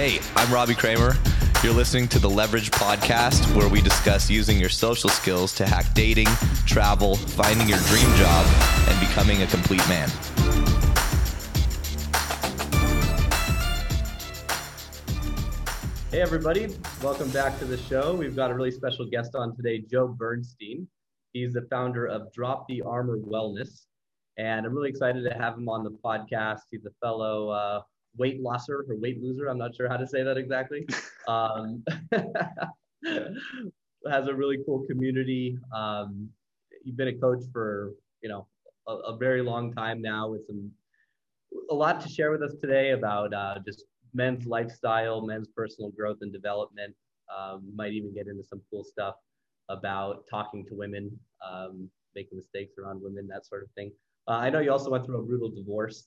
Hey, I'm Robbie Kramer. You're listening to the Leverage Podcast, where we discuss using your social skills to hack dating, travel, finding your dream job, and becoming a complete man. Hey, everybody. Welcome back to the show. We've got a really special guest on today, Joe Bernstein. He's the founder of Drop the Armor Wellness. And I'm really excited to have him on the podcast. He's a fellow uh, weight losser or weight loser. I'm not sure how to say that exactly. Um, has a really cool community. Um, you've been a coach for you know a, a, very long time now with some a lot to share with us today about uh, just men's lifestyle, men's personal growth and development. Um, might even get into some cool stuff about talking to women, um, making mistakes around women, that sort of thing. Uh, I know you also went through a brutal divorce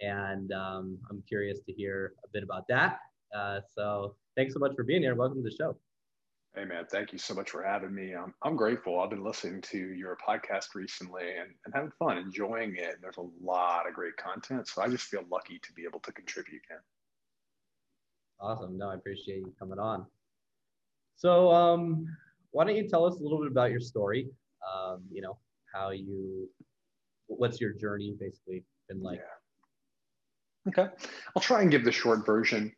and um, I'm curious to hear a bit about that. Uh, so thanks so much for being here. Welcome to the show. Hey man, thank you so much for having me. I'm, I'm grateful. I've been listening to your podcast recently and, and having fun, enjoying it. There's a lot of great content. So I just feel lucky to be able to contribute, man. Awesome. No, I appreciate you coming on. So um, why don't you tell us a little bit about your story? Um, you know, how you, what's your journey basically been like? Yeah. Okay. I'll try and give the short version.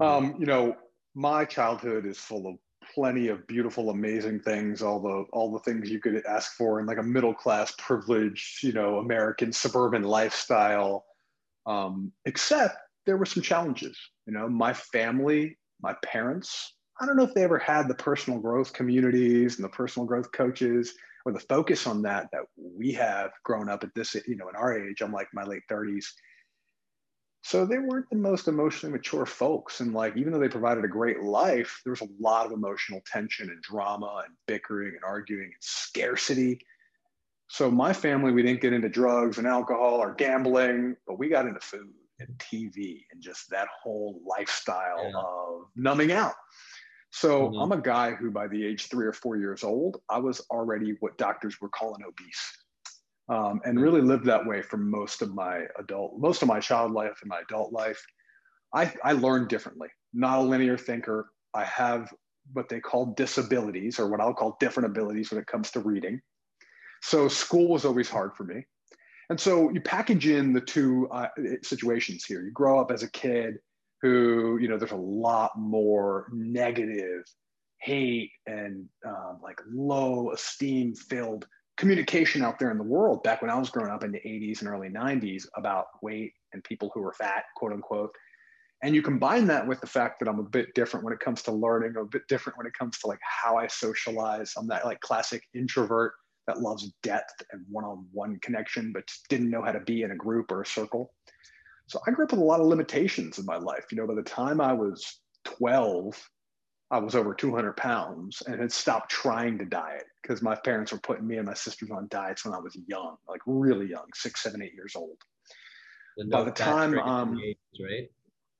Um, you know, my childhood is full of plenty of beautiful, amazing things, all the all the things you could ask for in like a middle class, privileged, you know, American suburban lifestyle. Um, except there were some challenges. You know, my family, my parents, I don't know if they ever had the personal growth communities and the personal growth coaches or the focus on that that we have grown up at this, you know, in our age. I'm like my late 30s so they weren't the most emotionally mature folks. And like, even though they provided a great life, there was a lot of emotional tension and drama and bickering and arguing and scarcity. So my family, we didn't get into drugs and alcohol or gambling, but we got into food and TV and just that whole lifestyle yeah. of numbing out. So mm-hmm. I'm a guy who, by the age three or four years old, I was already what doctors were calling obese um, and really lived that way for most of my adult, most of my child life and my adult life. I, I learned differently, not a linear thinker. I have what they call disabilities or what I'll call different abilities when it comes to reading. So school was always hard for me. And so you package in the two uh, situations here. You grow up as a kid who, you know, there's a lot more negative hate and um, like low esteem filled communication out there in the world back when I was growing up in the 80s and early 90s about weight and people who were fat, quote unquote. And you combine that with the fact that I'm a bit different when it comes to learning, a bit different when it comes to like how I socialize. I'm that like classic introvert that loves depth and one-on-one connection, but didn't know how to be in a group or a circle. So I grew up with a lot of limitations in my life. You know, by the time I was 12, I was over 200 pounds and had stopped trying to diet because my parents were putting me and my sisters on diets when I was young, like really young, six, seven, eight years old. The no By the time, um, the 80s, right?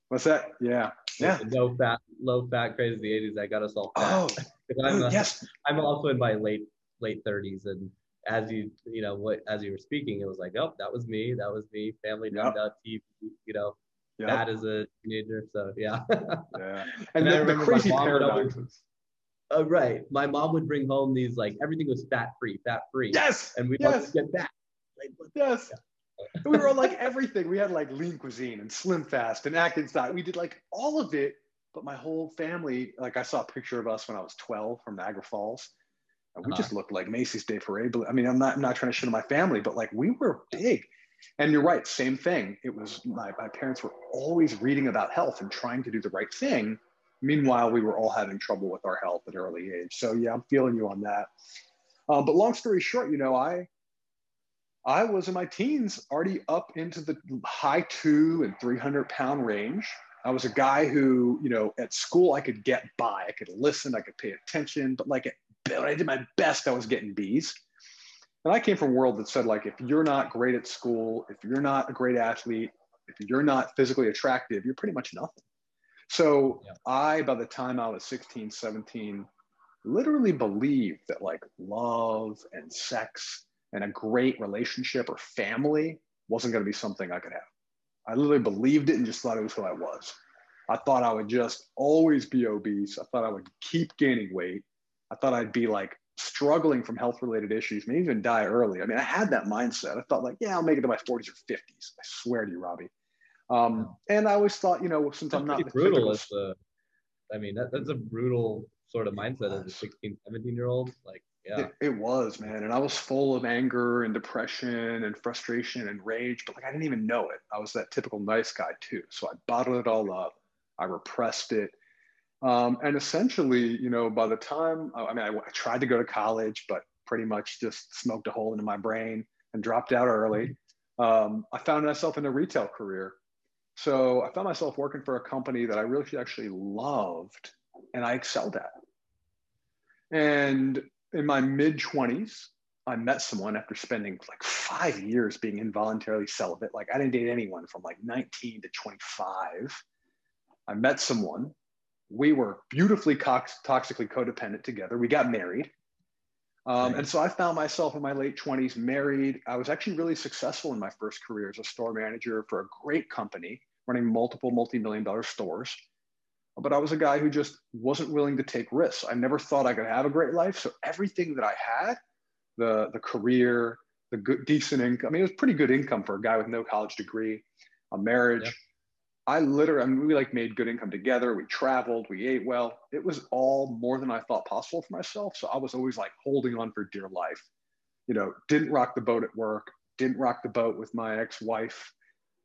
What's that? Yeah, yeah. No fat, low fat craze of the 80s that got us all fat. Oh, I'm a, yes. I'm also in my late late 30s, and as you you know what as you were speaking, it was like, oh, that was me, that was me. Family yep. TV, you know, yep. that as a teenager. So yeah. yeah. And, and the, the crazy paradoxes. Uh, right. My mom would bring home these like everything was fat free, fat free. Yes. And we'd yes. get that. Like, yes. Yeah. we were on like everything. We had like lean cuisine and slim fast and Atkins diet. We did like all of it. But my whole family, like I saw a picture of us when I was 12 from Niagara Falls. And we uh-huh. just looked like Macy's Day Parade. I mean, I'm not, I'm not trying to shit on my family, but like we were big. And you're right, same thing. It was my, my parents were always reading about health and trying to do the right thing. Meanwhile, we were all having trouble with our health at early age. So yeah, I'm feeling you on that. Uh, but long story short, you know, I I was in my teens already up into the high two and 300 pound range. I was a guy who, you know, at school I could get by, I could listen, I could pay attention, but like when I did my best, I was getting B's. And I came from a world that said, like, if you're not great at school, if you're not a great athlete, if you're not physically attractive, you're pretty much nothing. So yeah. I, by the time I was 16, 17, literally believed that like love and sex and a great relationship or family wasn't going to be something I could have. I literally believed it and just thought it was who I was. I thought I would just always be obese. I thought I would keep gaining weight. I thought I'd be like struggling from health related issues, maybe even die early. I mean, I had that mindset. I thought like, yeah, I'll make it to my 40s or 50s. I swear to you, Robbie. Um, and I always thought, you know, since That's I'm not brutal. As a, I mean, that, that's a brutal sort of mindset as a 16, 17 year old. Like, yeah. It, it, was, man. And I was full of anger and depression and frustration and rage, but like I didn't even know it. I was that typical nice guy too. So I bottled it all up. I repressed it. Um, and essentially, you know, by the time, I mean, I, I, tried to go to college, but pretty much just smoked a hole into my brain and dropped out early. Um, I found myself in a retail career. So I found myself working for a company that I really actually loved and I excelled at. And in my mid 20s, I met someone after spending like five years being involuntarily celibate. Like I didn't date anyone from like 19 to 25. I met someone we were beautifully cox- toxically codependent together. We got married. Um, And so I found myself in my late 20s married. I was actually really successful in my first career as a store manager for a great company running multiple multi million dollar stores. But I was a guy who just wasn't willing to take risks. I never thought I could have a great life. So everything that I had the, the career, the good, decent income, I mean, it was pretty good income for a guy with no college degree, a marriage. I literally, I mean, we like made good income together. We traveled, we ate well. It was all more than I thought possible for myself. So I was always like holding on for dear life. You know, didn't rock the boat at work, didn't rock the boat with my ex wife.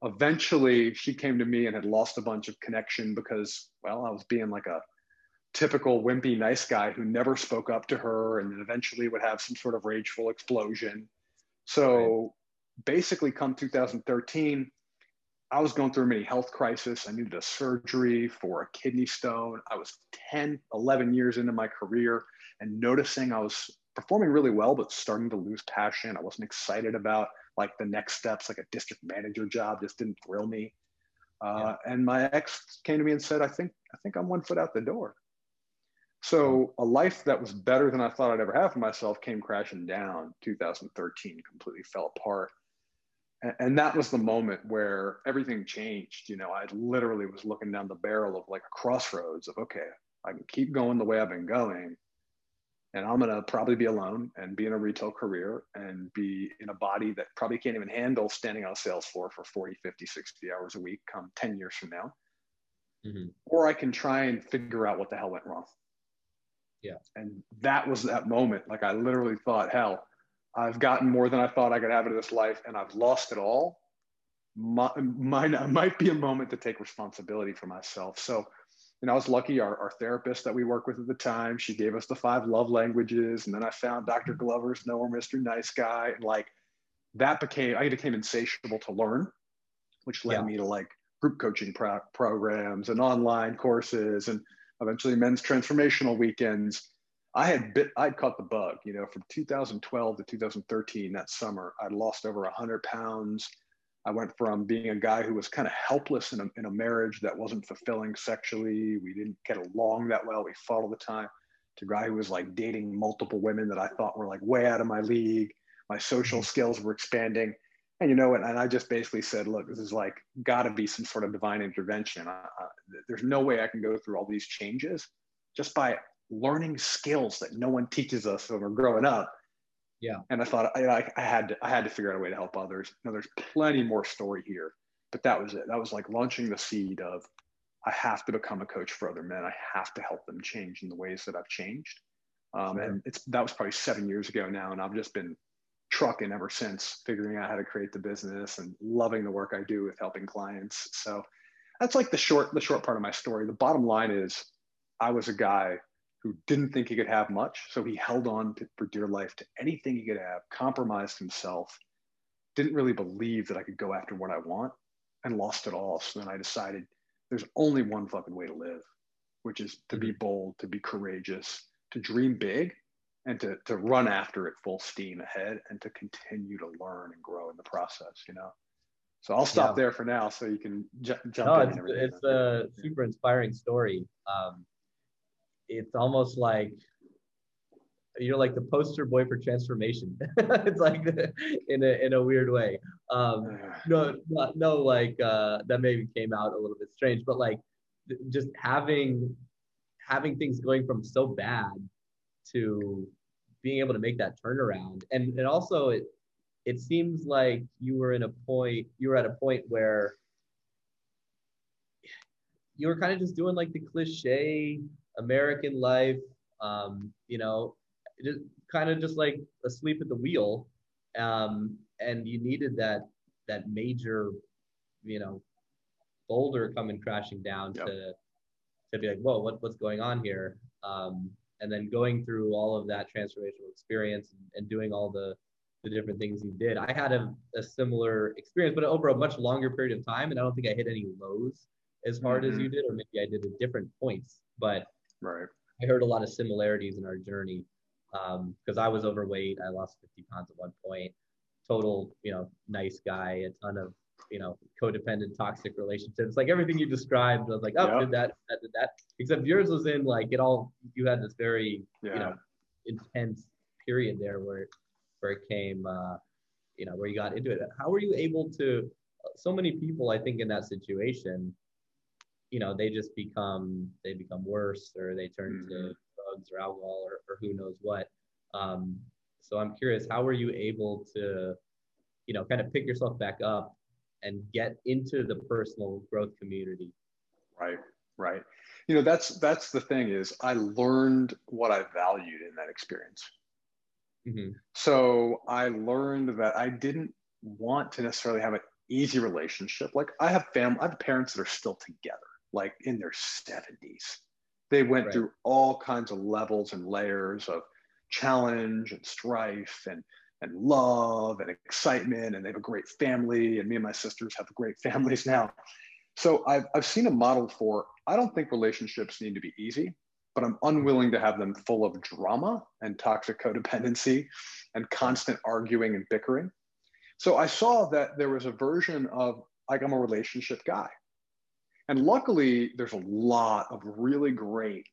Eventually, she came to me and had lost a bunch of connection because, well, I was being like a typical wimpy nice guy who never spoke up to her and then eventually would have some sort of rageful explosion. So right. basically, come 2013, I was going through a mini health crisis. I needed a surgery for a kidney stone. I was 10, 11 years into my career and noticing I was performing really well, but starting to lose passion. I wasn't excited about like the next steps, like a district manager job just didn't thrill me. Uh, yeah. And my ex came to me and said, I think, I think I'm one foot out the door. So a life that was better than I thought I'd ever have for myself came crashing down 2013, completely fell apart and that was the moment where everything changed you know i literally was looking down the barrel of like a crossroads of okay i can keep going the way i've been going and i'm going to probably be alone and be in a retail career and be in a body that probably can't even handle standing on a sales floor for 40 50 60 hours a week come 10 years from now. Mm-hmm. or i can try and figure out what the hell went wrong. Yeah. And that was that moment. Like i literally thought hell I've gotten more than I thought I could have in this life, and I've lost it all. My, mine might be a moment to take responsibility for myself. So, you know, I was lucky. Our, our therapist that we worked with at the time, she gave us the five love languages, and then I found Dr. Glover's "No More Mr. Nice Guy, and like that became I became insatiable to learn, which led yeah. me to like group coaching pro- programs and online courses, and eventually men's transformational weekends I had bit, I'd caught the bug, you know, from 2012 to 2013, that summer, I'd lost over 100 pounds. I went from being a guy who was kind of helpless in a, in a marriage that wasn't fulfilling sexually. We didn't get along that well. We fought all the time to a guy who was like dating multiple women that I thought were like way out of my league. My social mm-hmm. skills were expanding. And you know what? And I just basically said, look, this is like got to be some sort of divine intervention. I, I, there's no way I can go through all these changes just by learning skills that no one teaches us when we're growing up. Yeah. And I thought I, I had to, I had to figure out a way to help others. Now there's plenty more story here, but that was it. That was like launching the seed of I have to become a coach for other men. I have to help them change in the ways that I've changed. Um, sure. And it's that was probably seven years ago now, and I've just been trucking ever since, figuring out how to create the business and loving the work I do with helping clients. So that's like the short the short part of my story. The bottom line is I was a guy who didn't think he could have much. So he held on to, for dear life to anything he could have, compromised himself, didn't really believe that I could go after what I want, and lost it all. So then I decided there's only one fucking way to live, which is to be mm-hmm. bold, to be courageous, to dream big, and to, to run after it full steam ahead and to continue to learn and grow in the process, you know? So I'll stop yeah. there for now so you can j- jump no, in. It's, it's a super inspiring story. Um, it's almost like you're like the poster boy for transformation. it's like in a in a weird way. Um, no, not, no, like uh, that maybe came out a little bit strange, but like just having having things going from so bad to being able to make that turnaround and and also it it seems like you were in a point you were at a point where you were kind of just doing like the cliche american life um you know just kind of just like asleep at the wheel um and you needed that that major you know boulder coming crashing down yep. to to be like whoa what, what's going on here um and then going through all of that transformational experience and, and doing all the the different things you did. I had a, a, similar experience, but over a much longer period of time. And I don't think I hit any lows as hard mm-hmm. as you did, or maybe I did at different points. But right. I heard a lot of similarities in our journey because um, I was overweight. I lost 50 pounds at one point. Total, you know, nice guy. A ton of, you know, codependent, toxic relationships. Like everything you described, I was like, oh, yep. did that, that, did that. Except yours was in like it all. You had this very, yeah. you know, intense period there where where it came, uh, you know, where you got into it. How were you able to? So many people, I think, in that situation, you know, they just become they become worse, or they turn mm-hmm. to drugs or alcohol, or, or who knows what. Um, so I'm curious, how were you able to, you know, kind of pick yourself back up and get into the personal growth community? Right, right. You know, that's that's the thing is I learned what I valued in that experience. Mm-hmm. So I learned that I didn't want to necessarily have an easy relationship. Like I have family, I have parents that are still together, like in their 70s. They went right. through all kinds of levels and layers of challenge and strife and and love and excitement and they have a great family and me and my sisters have great families now so I've, I've seen a model for i don't think relationships need to be easy but I'm unwilling to have them full of drama and toxic codependency and constant arguing and bickering. So I saw that there was a version of like I'm a relationship guy. And luckily, there's a lot of really great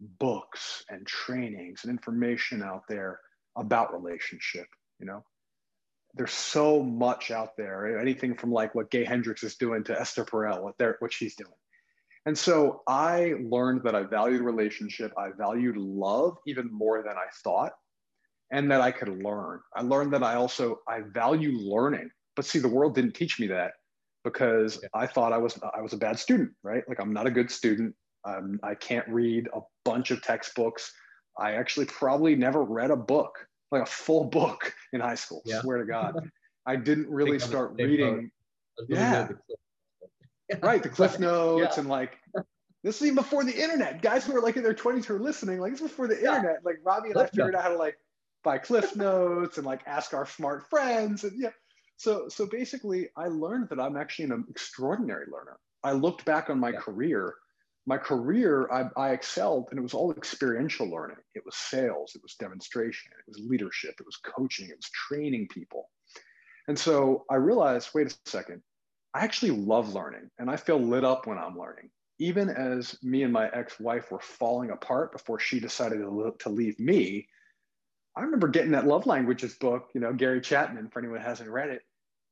books and trainings and information out there about relationship, you know. There's so much out there, anything from like what Gay Hendricks is doing to Esther Perel, what they're what she's doing and so I learned that I valued relationship, I valued love even more than I thought, and that I could learn. I learned that I also I value learning. But see, the world didn't teach me that because yeah. I thought I was I was a bad student, right? Like I'm not a good student. Um, I can't read a bunch of textbooks. I actually probably never read a book, like a full book in high school. Yeah. Swear to God, I didn't really start reading. Yeah, right the cliff notes yeah. and like this is even before the internet guys who are like in their 20s who are listening like this is before the internet like robbie and i figured out how to like buy cliff notes and like ask our smart friends and yeah so so basically i learned that i'm actually an extraordinary learner i looked back on my yeah. career my career I, I excelled and it was all experiential learning it was sales it was demonstration it was leadership it was coaching it was training people and so i realized wait a second I actually love learning and I feel lit up when I'm learning. Even as me and my ex wife were falling apart before she decided to, to leave me, I remember getting that love languages book, you know, Gary Chapman, for anyone who hasn't read it,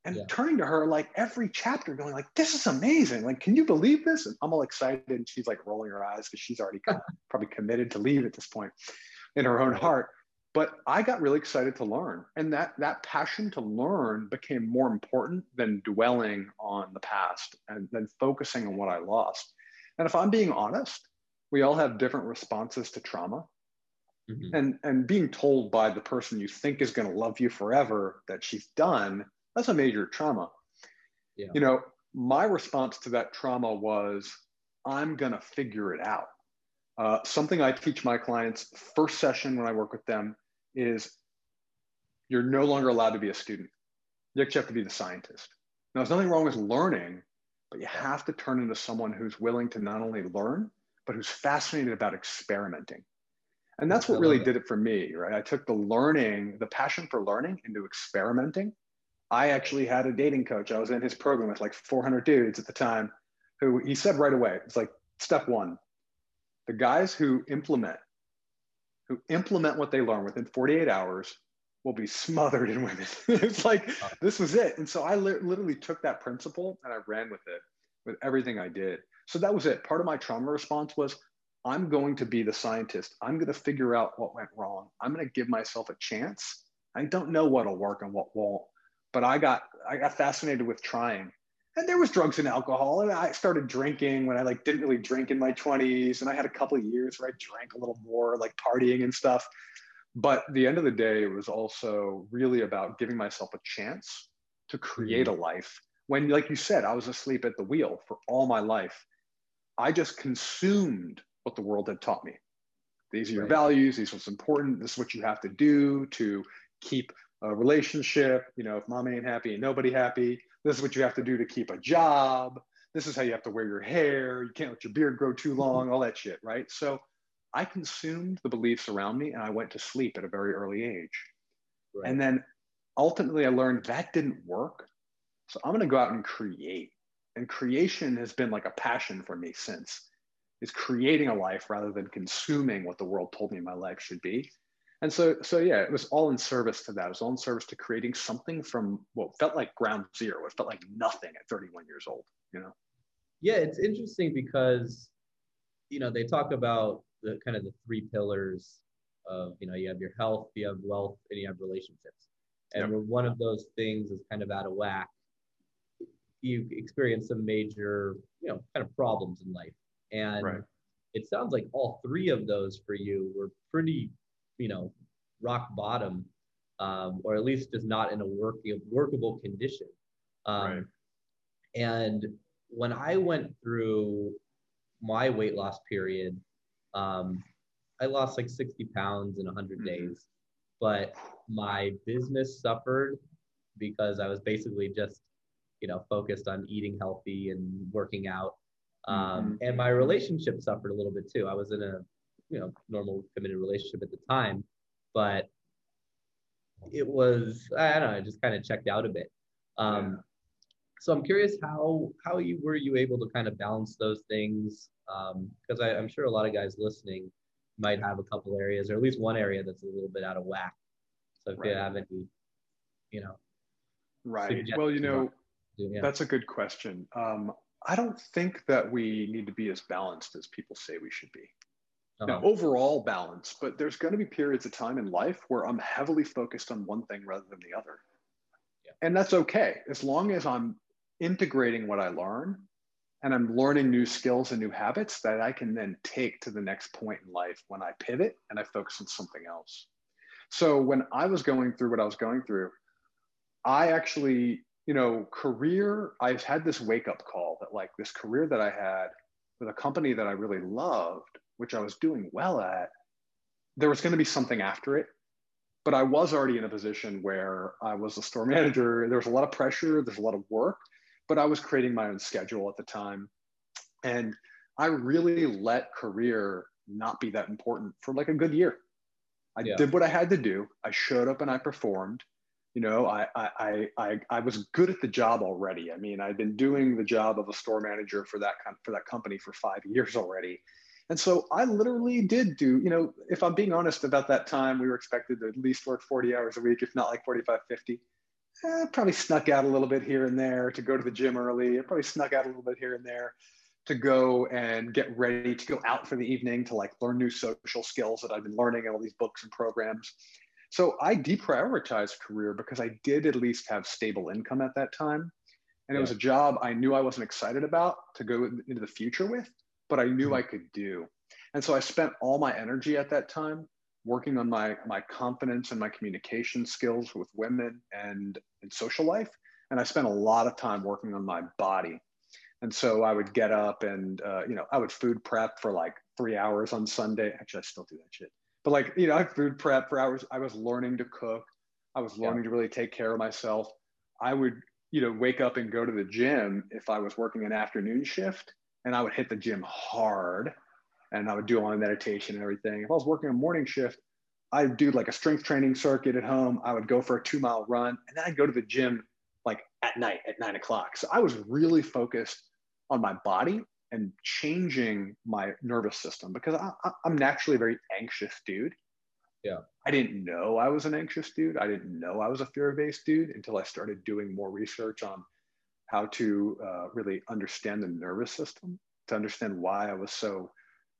and yeah. turning to her like every chapter going like, this is amazing. Like, can you believe this? And I'm all excited. And she's like rolling her eyes because she's already probably committed to leave at this point in her own heart but i got really excited to learn and that that passion to learn became more important than dwelling on the past and then focusing on what i lost and if i'm being honest we all have different responses to trauma mm-hmm. and and being told by the person you think is going to love you forever that she's done that's a major trauma yeah. you know my response to that trauma was i'm going to figure it out uh, something I teach my clients first session when I work with them is you're no longer allowed to be a student. You actually have to be the scientist. Now, there's nothing wrong with learning, but you have to turn into someone who's willing to not only learn, but who's fascinated about experimenting. And that's what really did it for me, right? I took the learning, the passion for learning into experimenting. I actually had a dating coach. I was in his program with like 400 dudes at the time who he said right away, it's like step one, the guys who implement who implement what they learn within 48 hours will be smothered in women. it's like this was it. And so I li- literally took that principle and I ran with it with everything I did. So that was it. Part of my trauma response was I'm going to be the scientist. I'm going to figure out what went wrong. I'm going to give myself a chance. I don't know what'll work and what won't, but I got I got fascinated with trying. And there was drugs and alcohol, and I started drinking when I like didn't really drink in my 20s, and I had a couple of years where I drank a little more, like partying and stuff. But the end of the day, it was also really about giving myself a chance to create mm-hmm. a life. When, like you said, I was asleep at the wheel for all my life. I just consumed what the world had taught me. These are your right. values. These are what's important. This is what you have to do to keep a relationship. You know, if mom ain't happy and nobody happy, this is what you have to do to keep a job. This is how you have to wear your hair. You can't let your beard grow too mm-hmm. long, all that shit, right? So I consumed the beliefs around me and I went to sleep at a very early age. Right. And then ultimately I learned that didn't work. So I'm going to go out and create. And creation has been like a passion for me since is creating a life rather than consuming what the world told me my life should be. And so, so yeah, it was all in service to that. It was all in service to creating something from what felt like ground zero. It felt like nothing at 31 years old, you know? Yeah, it's interesting because, you know, they talk about the kind of the three pillars of, you know, you have your health, you have wealth, and you have relationships. And yep. when one of those things is kind of out of whack, you experience some major, you know, kind of problems in life. And right. it sounds like all three of those for you were pretty, you know, rock bottom, um, or at least just not in a working, workable condition. Um, right. And when I went through my weight loss period, um, I lost like 60 pounds in 100 mm-hmm. days, but my business suffered because I was basically just, you know, focused on eating healthy and working out. Um, mm-hmm. And my relationship suffered a little bit too. I was in a you know normal committed relationship at the time, but it was I don't know, I just kind of checked out a bit. Um, yeah. So I'm curious how how you were you able to kind of balance those things because um, I'm sure a lot of guys listening might have a couple areas or at least one area that's a little bit out of whack. So if right. you have any, you know, right. Well, you know, yeah. that's a good question. Um, I don't think that we need to be as balanced as people say we should be. Uh-huh. Now, overall balance, but there's going to be periods of time in life where I'm heavily focused on one thing rather than the other. Yeah. And that's okay, as long as I'm integrating what I learn and I'm learning new skills and new habits that I can then take to the next point in life when I pivot and I focus on something else. So when I was going through what I was going through, I actually you know, career, I've had this wake up call that like this career that I had with a company that I really loved, which I was doing well at, there was going to be something after it. But I was already in a position where I was a store manager. There was a lot of pressure, there's a lot of work, but I was creating my own schedule at the time. And I really let career not be that important for like a good year. I yeah. did what I had to do. I showed up and I performed you know, I, I, I, I was good at the job already. I mean, I'd been doing the job of a store manager for that, for that company for five years already. And so I literally did do, you know, if I'm being honest about that time, we were expected to at least work 40 hours a week, if not like 45, 50. Eh, probably snuck out a little bit here and there to go to the gym early. I probably snuck out a little bit here and there to go and get ready to go out for the evening to like learn new social skills that I've been learning in all these books and programs. So I deprioritized career because I did at least have stable income at that time. And yeah. it was a job I knew I wasn't excited about to go into the future with, but I knew mm-hmm. I could do. And so I spent all my energy at that time working on my, my confidence and my communication skills with women and in social life. And I spent a lot of time working on my body. And so I would get up and, uh, you know, I would food prep for like three hours on Sunday. Actually, I still do that shit but like you know i food prep for hours i was learning to cook i was learning yeah. to really take care of myself i would you know wake up and go to the gym if i was working an afternoon shift and i would hit the gym hard and i would do all my meditation and everything if i was working a morning shift i'd do like a strength training circuit at home i would go for a two mile run and then i'd go to the gym like at night at nine o'clock so i was really focused on my body and changing my nervous system because I, am naturally a very anxious dude. Yeah. I didn't know I was an anxious dude. I didn't know I was a fear based dude until I started doing more research on how to uh, really understand the nervous system. to understand why I was so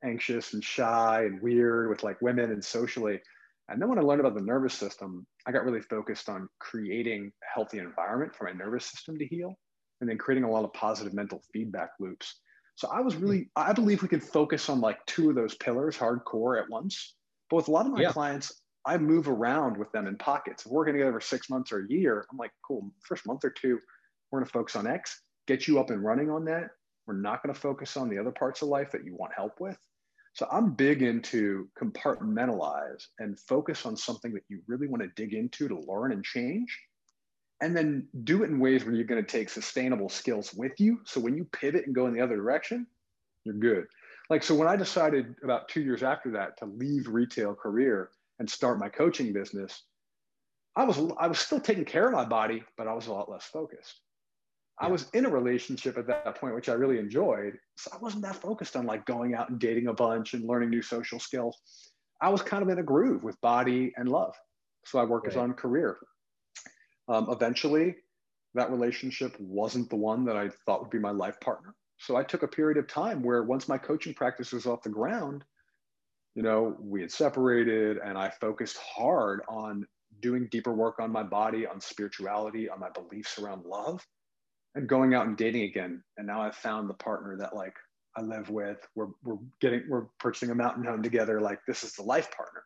anxious and shy and weird with like women and socially. And then when I learned about the nervous system, I got really focused on creating a healthy environment for my nervous system to heal and then creating a lot of positive mental feedback loops. So I was really, I believe we can focus on like two of those pillars hardcore at once. But with a lot of my yeah. clients, I move around with them in pockets. If we're working together for six months or a year, I'm like, cool, first month or two, we're gonna focus on X, get you up and running on that. We're not gonna focus on the other parts of life that you want help with. So I'm big into compartmentalize and focus on something that you really want to dig into to learn and change. And then do it in ways where you're going to take sustainable skills with you. So when you pivot and go in the other direction, you're good. Like, so when I decided about two years after that to leave retail career and start my coaching business, I was, I was still taking care of my body, but I was a lot less focused. I was in a relationship at that point, which I really enjoyed. So I wasn't that focused on like going out and dating a bunch and learning new social skills. I was kind of in a groove with body and love. So I worked right. on career. Um, eventually, that relationship wasn't the one that I thought would be my life partner. So I took a period of time where once my coaching practice was off the ground, you know, we had separated and I focused hard on doing deeper work on my body, on spirituality, on my beliefs around love and going out and dating again. And now I've found the partner that like I live with. We're we're getting we're purchasing a mountain home together. Like this is the life partner.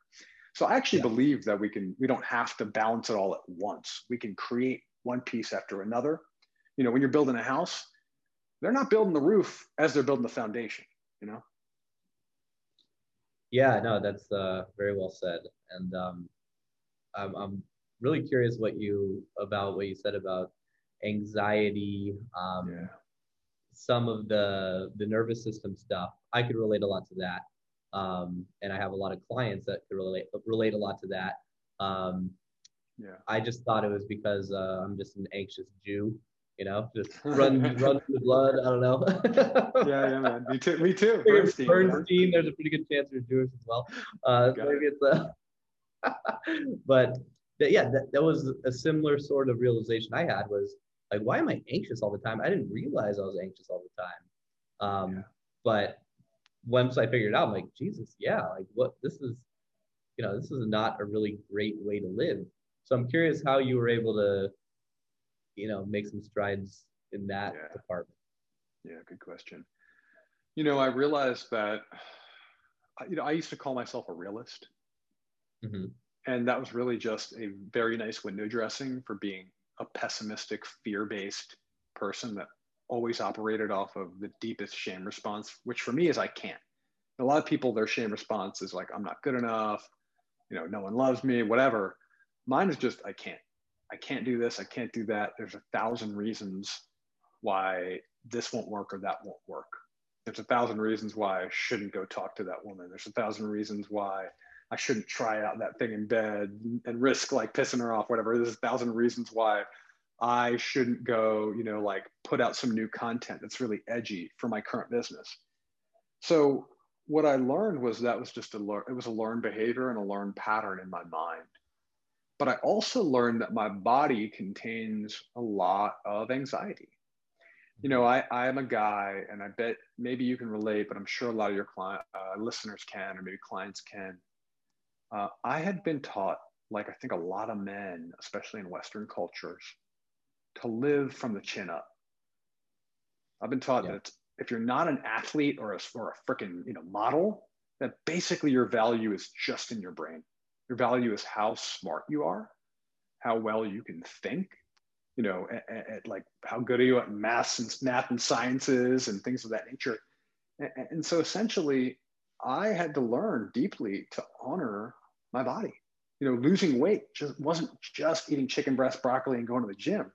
So I actually yeah. believe that we can we don't have to balance it all at once. We can create one piece after another. You know, when you're building a house, they're not building the roof as they're building the foundation. You know. Yeah, no, that's uh, very well said. And um, I'm, I'm really curious what you about what you said about anxiety, um, yeah. some of the the nervous system stuff. I could relate a lot to that, um, and I have a lot of clients that could relate relate a lot to that. Um, yeah. I just thought it was because uh, I'm just an anxious Jew, you know, just run run through the blood. I don't know. yeah, yeah, man. Me too. Me too. Bernstein. Bernstein. There's a pretty good chance you're Jewish as well. Uh, maybe it. it's a. but yeah, that, that was a similar sort of realization I had was like why am i anxious all the time i didn't realize i was anxious all the time um, yeah. but once i figured out I'm like jesus yeah like what this is you know this is not a really great way to live so i'm curious how you were able to you know make some strides in that yeah. department yeah good question you know i realized that you know i used to call myself a realist mm-hmm. and that was really just a very nice window dressing for being a pessimistic, fear based person that always operated off of the deepest shame response, which for me is I can't. A lot of people, their shame response is like, I'm not good enough, you know, no one loves me, whatever. Mine is just, I can't. I can't do this. I can't do that. There's a thousand reasons why this won't work or that won't work. There's a thousand reasons why I shouldn't go talk to that woman. There's a thousand reasons why I shouldn't try out that thing in bed and risk like pissing her off, whatever. There's a thousand reasons why I shouldn't go, you know, like put out some new content that's really edgy for my current business. So what I learned was that was just a learn, it was a learned behavior and a learned pattern in my mind. But I also learned that my body contains a lot of anxiety. You know, I, I'm a guy, and I bet maybe you can relate, but I'm sure a lot of your client uh, listeners can, or maybe clients can uh, I had been taught, like I think a lot of men, especially in Western cultures, to live from the chin up. I've been taught yeah. that if you're not an athlete or a, or a freaking you know model, that basically your value is just in your brain. Your value is how smart you are, how well you can think, you know, at, at like how good are you at math and math and sciences and things of that nature. And, and so essentially, I had to learn deeply to honor my body. You know, losing weight just wasn't just eating chicken breast, broccoli, and going to the gym.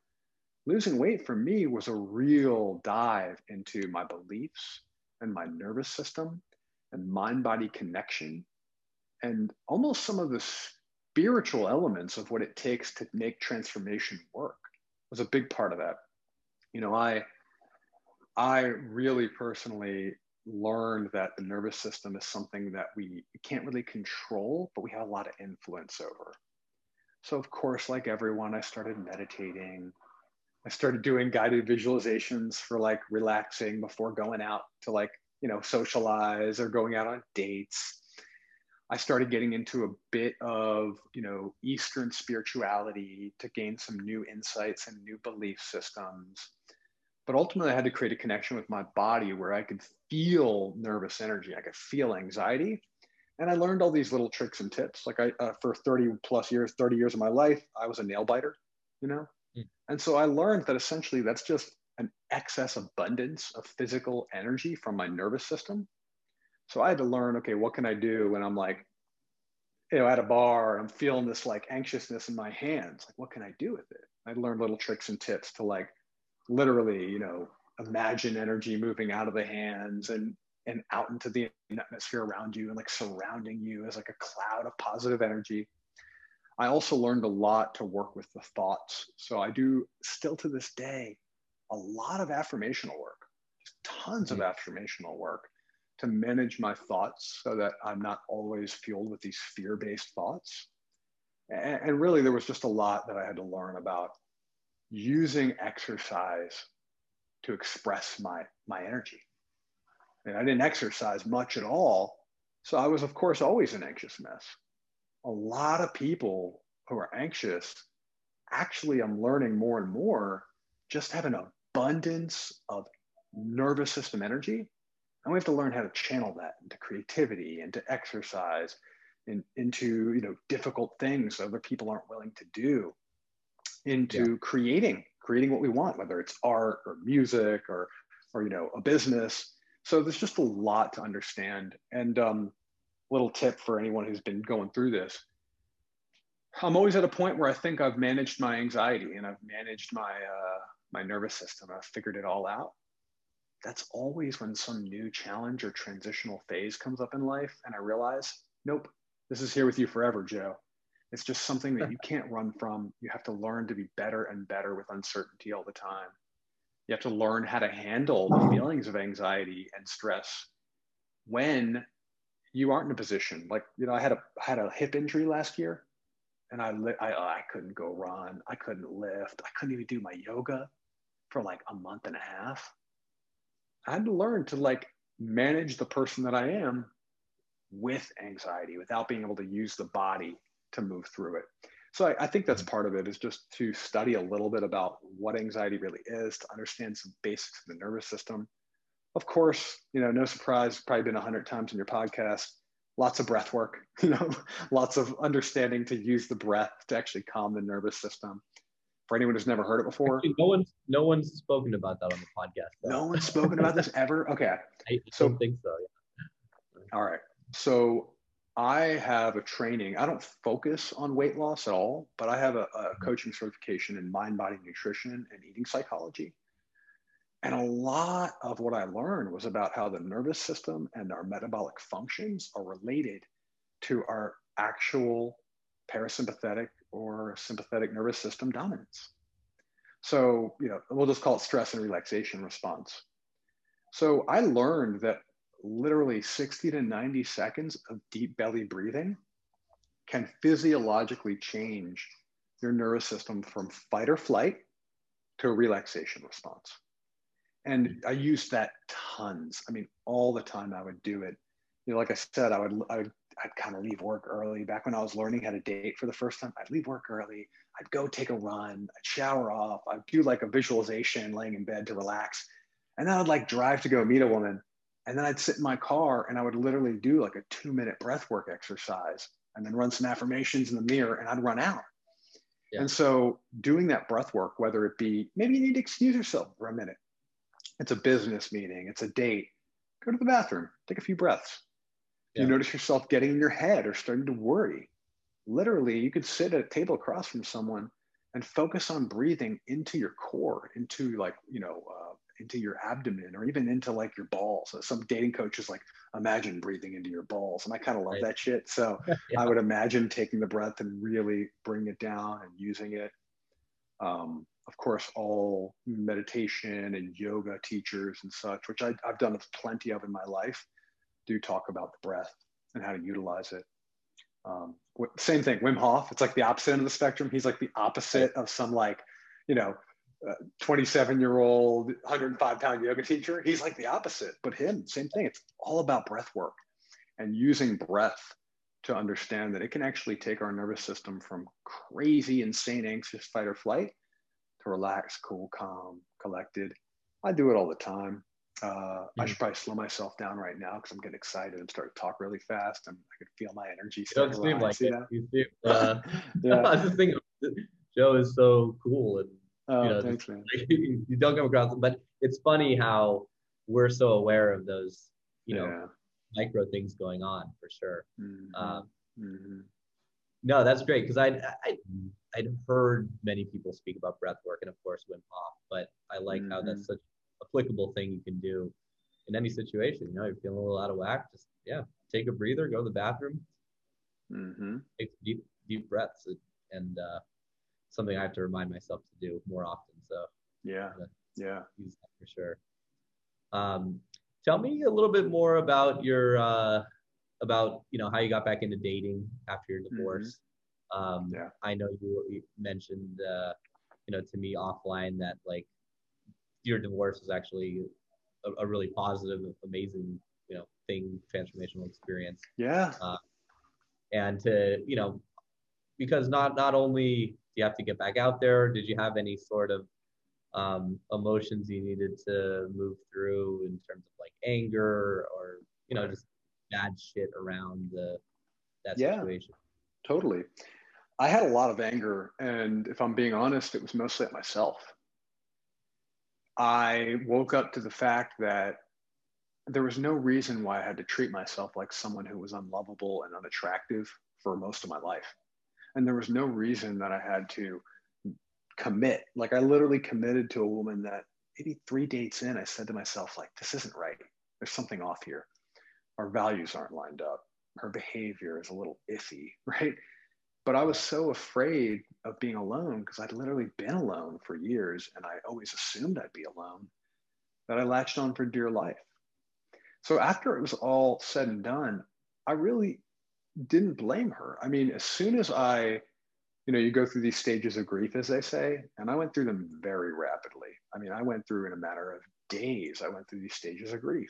Losing weight for me was a real dive into my beliefs and my nervous system and mind body connection and almost some of the spiritual elements of what it takes to make transformation work was a big part of that. You know, I I really personally learned that the nervous system is something that we can't really control, but we have a lot of influence over. So, of course, like everyone, I started meditating, I started doing guided visualizations for like relaxing before going out to like, you know, socialize or going out on dates. I started getting into a bit of, you know, Eastern spirituality to gain some new insights and new belief systems. But ultimately, I had to create a connection with my body where I could feel nervous energy, I could feel anxiety. And I learned all these little tricks and tips. Like I, uh, for 30 plus years, 30 years of my life, I was a nail biter, you know, and so I learned that essentially that's just an excess abundance of physical energy from my nervous system. So I had to learn, okay, what can I do when I'm like, you know, at a bar, I'm feeling this like anxiousness in my hands. Like, what can I do with it? I learned little tricks and tips to like literally, you know, imagine energy moving out of the hands and and out into the atmosphere around you and like surrounding you as like a cloud of positive energy. I also learned a lot to work with the thoughts. So I do still to this day a lot of affirmational work, tons of mm-hmm. affirmational work to manage my thoughts so that I'm not always fueled with these fear based thoughts. And, and really, there was just a lot that I had to learn about using exercise to express my, my energy. And I didn't exercise much at all. So I was, of course, always an anxious mess a lot of people who are anxious, actually, I'm learning more and more, just have an abundance of nervous system energy. And we have to learn how to channel that into creativity, into exercise, in, into you know difficult things other people aren't willing to do, into yeah. creating, creating what we want, whether it's art or music or or you know a business. So there's just a lot to understand. And um, little tip for anyone who's been going through this. I'm always at a point where I think I've managed my anxiety and I've managed my uh, my nervous system. I've figured it all out. That's always when some new challenge or transitional phase comes up in life, and I realize, nope, this is here with you forever, Joe. It's just something that you can't run from. You have to learn to be better and better with uncertainty all the time. You have to learn how to handle the oh. feelings of anxiety and stress when you aren't in a position. Like you know i had a had a hip injury last year and i li- I, I couldn't go run. I couldn't lift. I couldn't even do my yoga for like a month and a half. I had to learn to like manage the person that i am with anxiety without being able to use the body to move through it so I, I think that's mm-hmm. part of it is just to study a little bit about what anxiety really is to understand some basics of the nervous system of course, you know, no surprise, probably been a hundred times in your podcast. Lots of breath work, you know, lots of understanding to use the breath to actually calm the nervous system. For anyone who's never heard it before, actually, no one's no one's spoken about that on the podcast. Though. No one's spoken about this ever. Okay, I so, don't think so. Yeah. All right. So I have a training. I don't focus on weight loss at all, but I have a, a mm-hmm. coaching certification in mind body nutrition and eating psychology. And a lot of what I learned was about how the nervous system and our metabolic functions are related to our actual parasympathetic or sympathetic nervous system dominance. So, you know, we'll just call it stress and relaxation response. So I learned that literally 60 to 90 seconds of deep belly breathing can physiologically change your nervous system from fight or flight to a relaxation response. And I used that tons. I mean, all the time I would do it. You know, like I said, I would, I would I'd kind of leave work early. Back when I was learning how to date for the first time, I'd leave work early. I'd go take a run. I'd shower off. I'd do like a visualization laying in bed to relax. And then I'd like drive to go meet a woman. And then I'd sit in my car and I would literally do like a two minute breath work exercise and then run some affirmations in the mirror and I'd run out. Yeah. And so doing that breath work, whether it be maybe you need to excuse yourself for a minute, it's a business meeting, it's a date. Go to the bathroom, take a few breaths. Yeah. You notice yourself getting in your head or starting to worry. Literally, you could sit at a table across from someone and focus on breathing into your core, into like, you know, uh, into your abdomen or even into like your balls. So some dating coaches like imagine breathing into your balls. And I kind of love right. that shit. So yeah. I would imagine taking the breath and really bring it down and using it. Um, of course, all meditation and yoga teachers and such, which I, have done plenty of in my life, do talk about the breath and how to utilize it. Um, same thing, Wim Hof. It's like the opposite end of the spectrum. He's like the opposite of some like, you know, 27 year old 105 pound yoga teacher he's like the opposite but him same thing it's all about breath work and using breath to understand that it can actually take our nervous system from crazy insane anxious fight or flight to relax cool calm collected i do it all the time uh, I should probably slow myself down right now because I'm getting excited and start to talk really fast and I can feel my energy. Don't seem like it. That? You seem, uh, yeah. I just think Joe is so cool and Oh, you know, thanks, man. you don't come across but it's funny how we're so aware of those, you know, yeah. micro things going on for sure. Mm-hmm. Um, mm-hmm. No, that's great because I, I I'd heard many people speak about breath work and of course Wim Hof, but I like mm-hmm. how that's such applicable thing you can do in any situation. You know, you're feeling a little out of whack, just yeah, take a breather, go to the bathroom, mm-hmm. take deep deep breaths, and uh, something I have to remind myself to do more often. So yeah, yeah, use that for sure. Um, tell me a little bit more about your uh, about you know how you got back into dating after your mm-hmm. divorce. Mm-hmm. Um, yeah, I know you, you mentioned uh, you know to me offline that like your divorce was actually a, a really positive, amazing you know thing, transformational experience. Yeah. Uh, and to you know because not not only you have to get back out there? Did you have any sort of um, emotions you needed to move through in terms of like anger or you know just bad shit around the that yeah, situation? Totally. I had a lot of anger, and if I'm being honest, it was mostly at myself. I woke up to the fact that there was no reason why I had to treat myself like someone who was unlovable and unattractive for most of my life and there was no reason that I had to commit. Like I literally committed to a woman that maybe three dates in, I said to myself, like, this isn't right. There's something off here. Our values aren't lined up. Her behavior is a little iffy, right? But I was so afraid of being alone because I'd literally been alone for years and I always assumed I'd be alone that I latched on for dear life. So after it was all said and done, I really didn't blame her. I mean, as soon as I, you know, you go through these stages of grief, as they say, and I went through them very rapidly. I mean, I went through in a matter of days, I went through these stages of grief.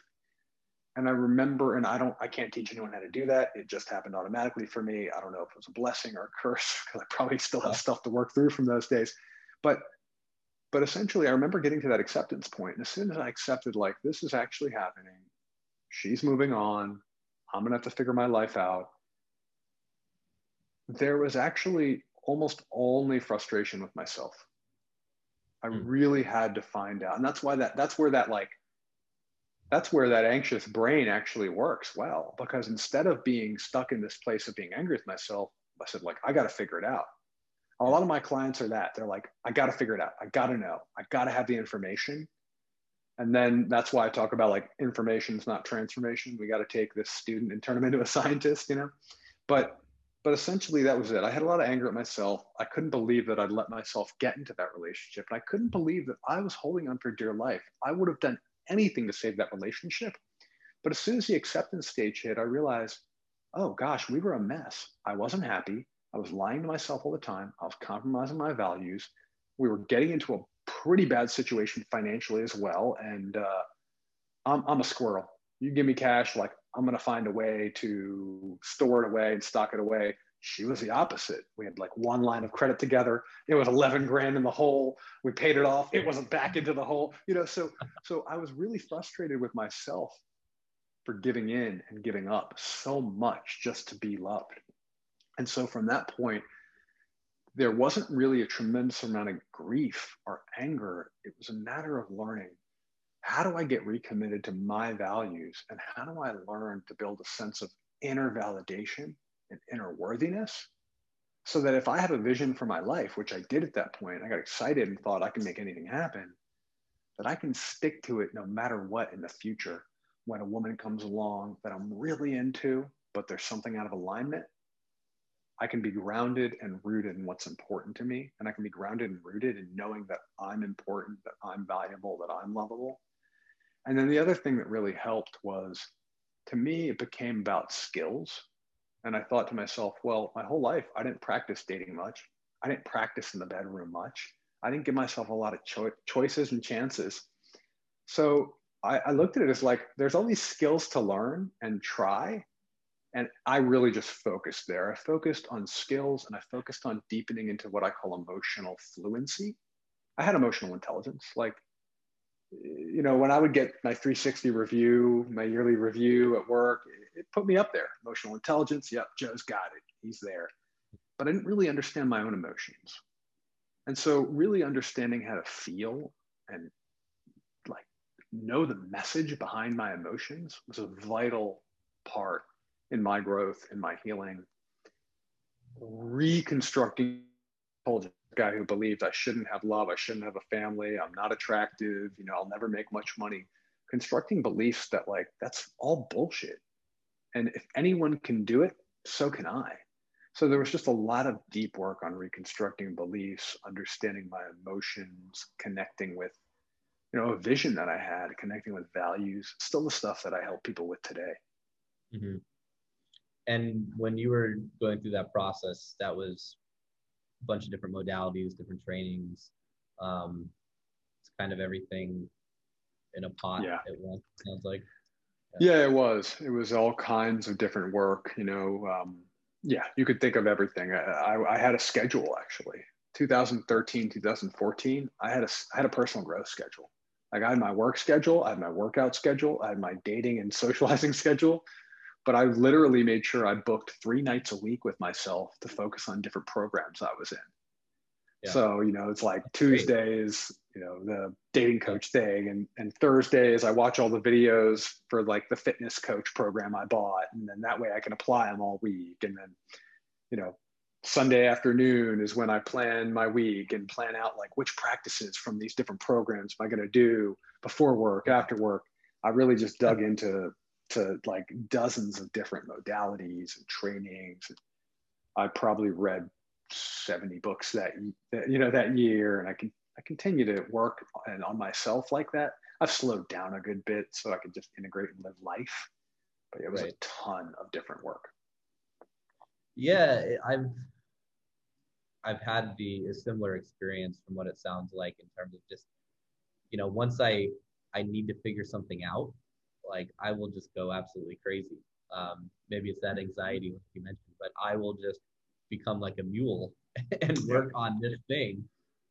And I remember, and I don't, I can't teach anyone how to do that. It just happened automatically for me. I don't know if it was a blessing or a curse because I probably still have stuff to work through from those days. But, but essentially, I remember getting to that acceptance point. And as soon as I accepted, like, this is actually happening, she's moving on, I'm going to have to figure my life out there was actually almost only frustration with myself. I mm. really had to find out. And that's why that that's where that like that's where that anxious brain actually works well because instead of being stuck in this place of being angry with myself, I said like I got to figure it out. A lot of my clients are that. They're like I got to figure it out. I got to know. I got to have the information. And then that's why I talk about like information is not transformation. We got to take this student and turn him into a scientist, you know. But but essentially that was it. I had a lot of anger at myself. I couldn't believe that i'd let myself get into that relationship and i couldn't believe that i was holding on for dear life. I would have done anything to save that relationship. But as soon as the acceptance stage hit i realized oh gosh we were a mess. I wasn't happy. I was lying to myself all the time. I was compromising my values. We were getting into a pretty bad situation financially as well and uh, I'm, I'm a squirrel. You give me cash like I'm going to find a way to store it away and stock it away. She was the opposite. We had like one line of credit together. It was 11 grand in the hole. We paid it off. It wasn't back into the hole. You know, so so I was really frustrated with myself for giving in and giving up so much just to be loved. And so from that point, there wasn't really a tremendous amount of grief or anger. It was a matter of learning how do I get recommitted to my values? And how do I learn to build a sense of inner validation and inner worthiness? So that if I have a vision for my life, which I did at that point, I got excited and thought I can make anything happen, that I can stick to it no matter what in the future. When a woman comes along that I'm really into, but there's something out of alignment, I can be grounded and rooted in what's important to me. And I can be grounded and rooted in knowing that I'm important, that I'm valuable, that I'm lovable. And then the other thing that really helped was to me, it became about skills. And I thought to myself, well, my whole life, I didn't practice dating much. I didn't practice in the bedroom much. I didn't give myself a lot of cho- choices and chances. So I, I looked at it as like there's all these skills to learn and try. And I really just focused there. I focused on skills and I focused on deepening into what I call emotional fluency. I had emotional intelligence. Like, you know, when I would get my 360 review, my yearly review at work, it put me up there. Emotional intelligence. Yep, Joe's got it. He's there. But I didn't really understand my own emotions. And so, really understanding how to feel and like know the message behind my emotions was a vital part in my growth, in my healing. Reconstructing told guy who believed I shouldn't have love, I shouldn't have a family, I'm not attractive, you know, I'll never make much money. Constructing beliefs that like that's all bullshit. And if anyone can do it, so can I. So there was just a lot of deep work on reconstructing beliefs, understanding my emotions, connecting with, you know, a vision that I had, connecting with values, still the stuff that I help people with today. Mm-hmm. And when you were going through that process, that was a bunch of different modalities, different trainings. Um, it's kind of everything in a pot yeah. at once. Sounds like. Yeah. yeah. it was. It was all kinds of different work. You know, um, yeah, you could think of everything. I, I, I, had a schedule actually. 2013, 2014, I had a I had a personal growth schedule. Like I had my work schedule, I had my workout schedule, I had my dating and socializing schedule. But I literally made sure I booked three nights a week with myself to focus on different programs I was in. Yeah. So, you know, it's like Tuesdays, you know, the dating coach thing. And, and Thursdays, I watch all the videos for like the fitness coach program I bought. And then that way I can apply them all week. And then, you know, Sunday afternoon is when I plan my week and plan out like which practices from these different programs am I going to do before work, after work. I really just dug into to like dozens of different modalities and trainings. I probably read 70 books that, that you know that year and i can i continue to work and on myself like that i've slowed down a good bit so i could just integrate and live life but it was right. a ton of different work yeah i've i've had the a similar experience from what it sounds like in terms of just you know once i i need to figure something out like i will just go absolutely crazy um, maybe it's that anxiety like you mentioned but i will just become like a mule and work on this thing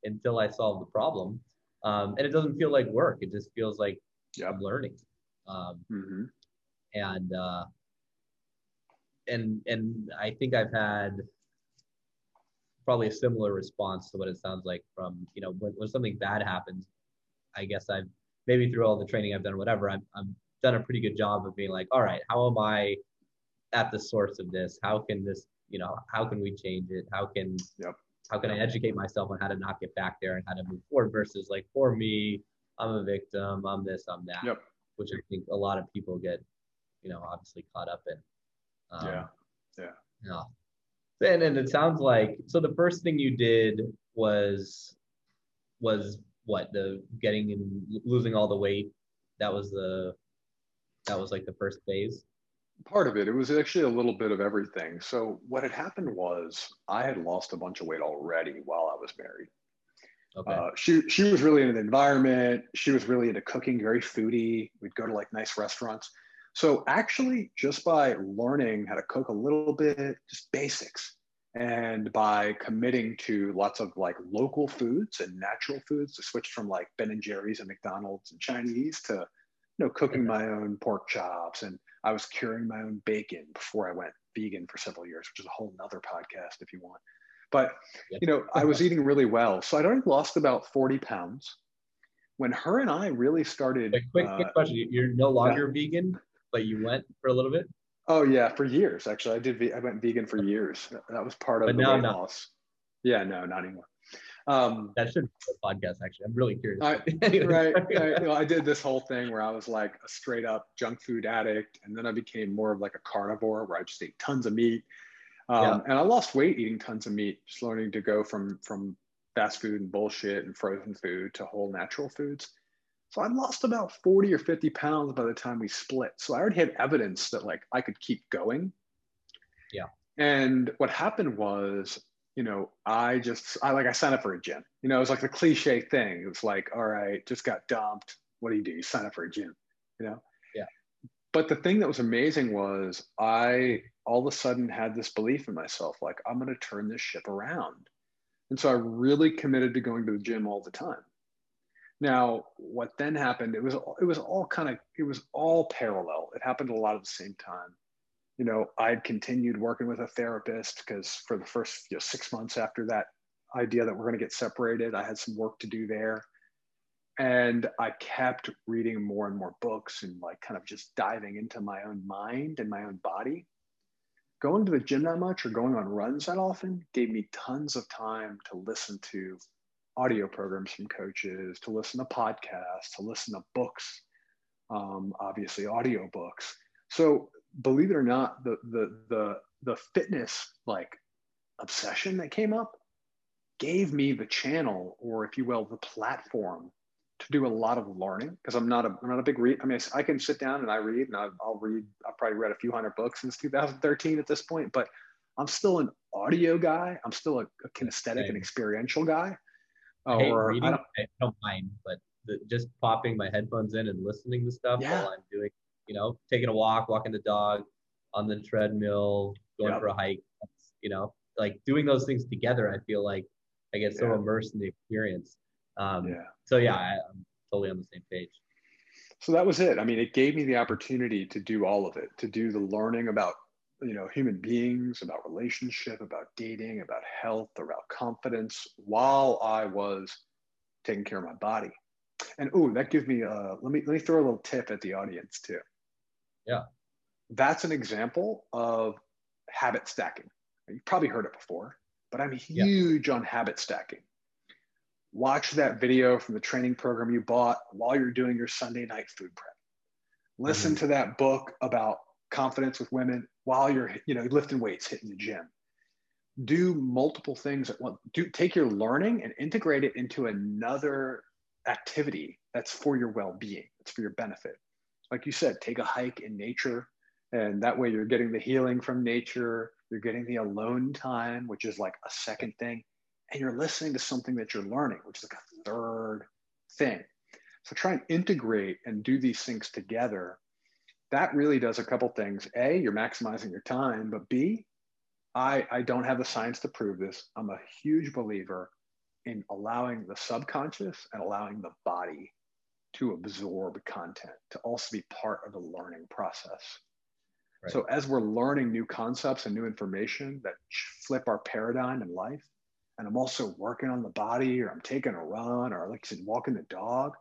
until I solve the problem. Um, and it doesn't feel like work. It just feels like yep. I'm learning. Um, mm-hmm. And uh, and and I think I've had probably a similar response to what it sounds like from you know when, when something bad happens. I guess I've maybe through all the training I've done, or whatever. I've, I've done a pretty good job of being like, all right, how am I at the source of this? How can this you know, how can we change it? How can yep. how can I educate myself on how to not get back there and how to move forward versus like for me, I'm a victim, I'm this, I'm that. Yep. Which I think a lot of people get, you know, obviously caught up in. Um, yeah. Yeah. Yeah. And, and it sounds like so the first thing you did was was what the getting and losing all the weight that was the that was like the first phase part of it. It was actually a little bit of everything. So what had happened was I had lost a bunch of weight already while I was married. Okay. Uh, she she was really into the environment. She was really into cooking, very foodie. We'd go to like nice restaurants. So actually, just by learning how to cook a little bit, just basics, and by committing to lots of like local foods and natural foods, to switch from like Ben and Jerry's and McDonald's and Chinese to you know cooking my own pork chops and I was curing my own bacon before I went vegan for several years, which is a whole nother podcast if you want. But you know, I was eating really well. So I'd already lost about 40 pounds. When her and I really started a quick, uh, quick question. You're no longer yeah. vegan, but you went for a little bit? Oh yeah, for years actually. I did I went vegan for years. That was part of but the weight loss. Yeah, no, not anymore. Um, that should be a podcast, actually. I'm really curious. I, right. I, you know, I did this whole thing where I was like a straight up junk food addict. And then I became more of like a carnivore where I just ate tons of meat. Um, yeah. And I lost weight eating tons of meat, just learning to go from, from fast food and bullshit and frozen food to whole natural foods. So I lost about 40 or 50 pounds by the time we split. So I already had evidence that like I could keep going. Yeah. And what happened was you know, I just, I like, I signed up for a gym. You know, it was like the cliche thing. It was like, all right, just got dumped. What do you do? You sign up for a gym, you know? Yeah. But the thing that was amazing was I all of a sudden had this belief in myself, like, I'm going to turn this ship around. And so I really committed to going to the gym all the time. Now, what then happened? It was it was all kind of it was all parallel. It happened a lot at the same time you know, I'd continued working with a therapist because for the first you know, six months after that idea that we're going to get separated, I had some work to do there. And I kept reading more and more books and like kind of just diving into my own mind and my own body. Going to the gym that much or going on runs that often gave me tons of time to listen to audio programs from coaches, to listen to podcasts, to listen to books, um, obviously audio books. So believe it or not, the the the the fitness like obsession that came up gave me the channel, or if you will, the platform to do a lot of learning because I'm not a I'm not a big read. I mean, I can sit down and I read, and I, will read. I've probably read a few hundred books since 2013 at this point, but I'm still an audio guy. I'm still a, a kinesthetic and experiential guy. I hate or reading. I don't, I don't mind, but the, just popping my headphones in and listening to stuff yeah. while I'm doing you know, taking a walk, walking the dog, on the treadmill, going yep. for a hike. You know, like doing those things together. I feel like I get so yeah. immersed in the experience. Um, yeah. So yeah, I, I'm totally on the same page. So that was it. I mean, it gave me the opportunity to do all of it, to do the learning about you know human beings, about relationship, about dating, about health, about confidence, while I was taking care of my body. And oh, that gives me uh, let me let me throw a little tip at the audience too. Yeah. That's an example of habit stacking. You've probably heard it before, but I'm huge yeah. on habit stacking. Watch that video from the training program you bought while you're doing your Sunday night food prep. Listen mm-hmm. to that book about confidence with women while you're, you know, lifting weights, hitting the gym. Do multiple things at once. Do take your learning and integrate it into another activity that's for your well-being. It's for your benefit like you said, take a hike in nature. And that way you're getting the healing from nature. You're getting the alone time, which is like a second thing. And you're listening to something that you're learning, which is like a third thing. So try and integrate and do these things together. That really does a couple things. A, you're maximizing your time, but B, I, I don't have the science to prove this. I'm a huge believer in allowing the subconscious and allowing the body to absorb content, to also be part of the learning process. Right. So as we're learning new concepts and new information that flip our paradigm in life, and I'm also working on the body, or I'm taking a run, or like I said, walking the dog,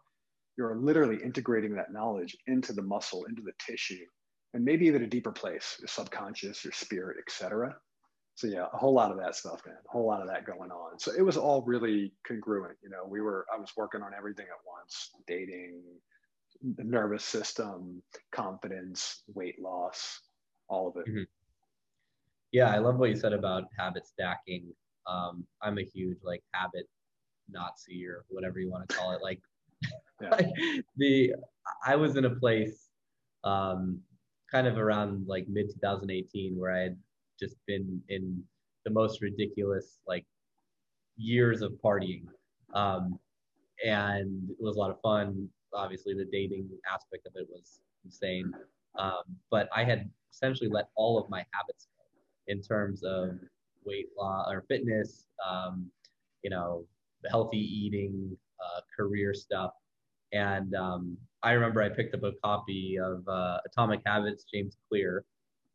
you're literally integrating that knowledge into the muscle, into the tissue, and maybe even a deeper place, your subconscious, your spirit, etc so yeah, a whole lot of that stuff, man. A whole lot of that going on. So it was all really congruent. You know, we were I was working on everything at once: dating, the nervous system, confidence, weight loss, all of it. Mm-hmm. Yeah, I love what you said about habit stacking. Um, I'm a huge like habit Nazi or whatever you want to call it. Like, like the I was in a place um, kind of around like mid 2018 where I had just been in the most ridiculous like years of partying. Um, and it was a lot of fun. Obviously, the dating aspect of it was insane. Um, but I had essentially let all of my habits go in terms of weight loss or fitness, um, you know, healthy eating, uh, career stuff. And um, I remember I picked up a copy of uh, Atomic Habits, James Clear,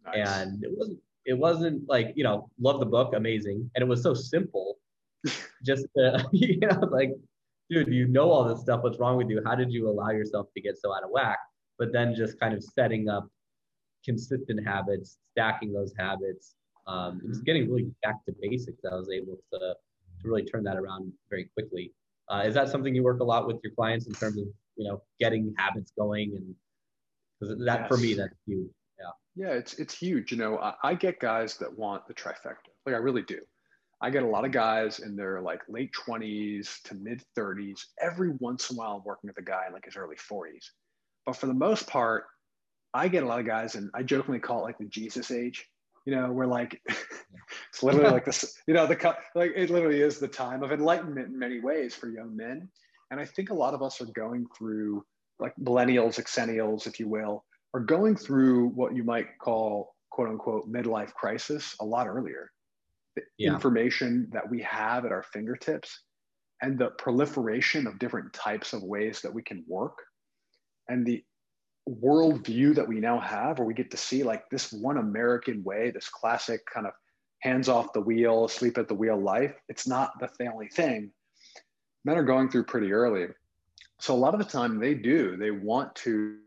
nice. and it wasn't it wasn't like you know love the book amazing. And it was so simple just to, you know like dude you know all this stuff what's wrong with you? How did you allow yourself to get so out of whack? But then just kind of setting up consistent habits stacking those habits um, just getting really back to basics i was able to to really turn that around very quickly. Uh, is that something you work a lot with your clients in terms of you know getting habits going and because that yes. for me that's huge yeah, it's it's huge. You know, I, I, get guys that want the trifecta. Like I really do. I get a lot of guys in their like late 20s to mid 30s. Every once in a while, I'm working with a guy in like his early 40s. But for the most part, I get a lot of guys, and I jokingly call it like the Jesus age. You know, where like It's literally like this, you know, the like it literally is the time of enlightenment in many ways for young men. And I think a lot of us are going through like millennials, exennials, if you will, are going through what you might call quote unquote midlife crisis a lot earlier. The yeah. information that we have at our fingertips and the proliferation of different types of ways that we can work and the worldview that we now have where we get to see like this one American way, this classic kind of hands off the wheel, sleep at the wheel life. It's not the only thing. Men are going through pretty early. So a lot of the time they do, they want to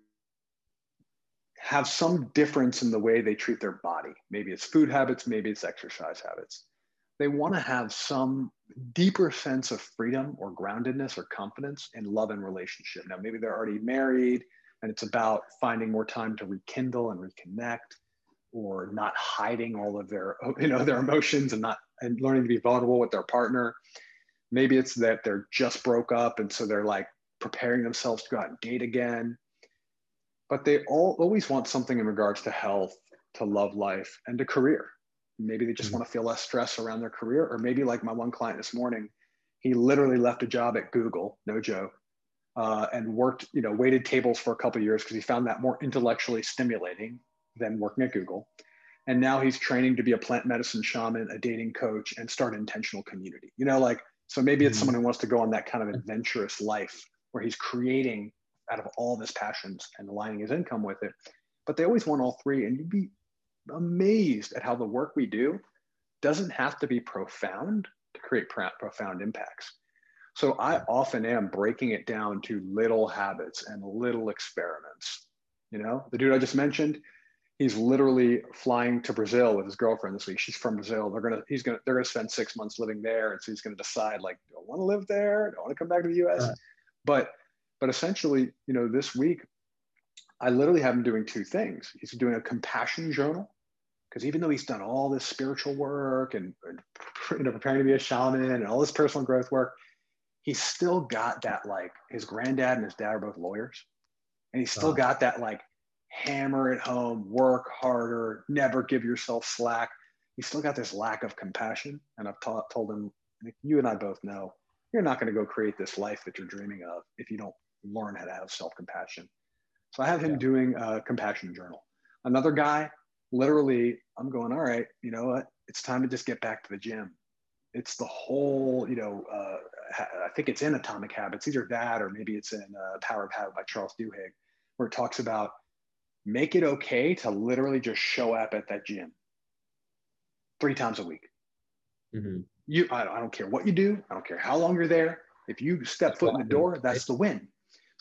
have some difference in the way they treat their body. Maybe it's food habits, maybe it's exercise habits. They want to have some deeper sense of freedom or groundedness or confidence in love and relationship. Now, maybe they're already married, and it's about finding more time to rekindle and reconnect or not hiding all of their you know their emotions and not and learning to be vulnerable with their partner maybe it's that they're just broke up and so they're like preparing themselves to go out and date again but they all always want something in regards to health to love life and to career maybe they just mm-hmm. want to feel less stress around their career or maybe like my one client this morning he literally left a job at google no joke uh, and worked, you know, waited tables for a couple years because he found that more intellectually stimulating than working at Google. And now he's training to be a plant medicine shaman, a dating coach, and start an intentional community. You know, like, so maybe it's mm-hmm. someone who wants to go on that kind of adventurous life where he's creating out of all of his passions and aligning his income with it. But they always want all three. And you'd be amazed at how the work we do doesn't have to be profound to create profound impacts. So I often am breaking it down to little habits and little experiments. You know, the dude I just mentioned, he's literally flying to Brazil with his girlfriend this week. She's from Brazil. They're gonna he's gonna they're gonna spend six months living there, and so he's gonna decide like, do I want to live there? Do I want to come back to the U.S.? Uh, but but essentially, you know, this week I literally have him doing two things. He's doing a compassion journal because even though he's done all this spiritual work and, and you know preparing to be a shaman and all this personal growth work, he's still got that like his granddad and his dad are both lawyers. And he's still got that like hammer at home work harder never give yourself slack. He's still got this lack of compassion. And i've ta- told him you and i both know you're not going to go create this life that you're dreaming of if you don't learn how to have self-compassion so i have him yeah. doing a compassion journal another guy literally i'm going all right you know what it's time to just get back to the gym it's the whole you know uh, I think it's in Atomic Habits, either that or maybe it's in uh, Power of Habit by Charles Duhigg, where it talks about make it okay to literally just show up at that gym three times a week. Mm-hmm. You, I, I, don't care what you do. I don't care how long you're there. If you step foot in the door, that's the win.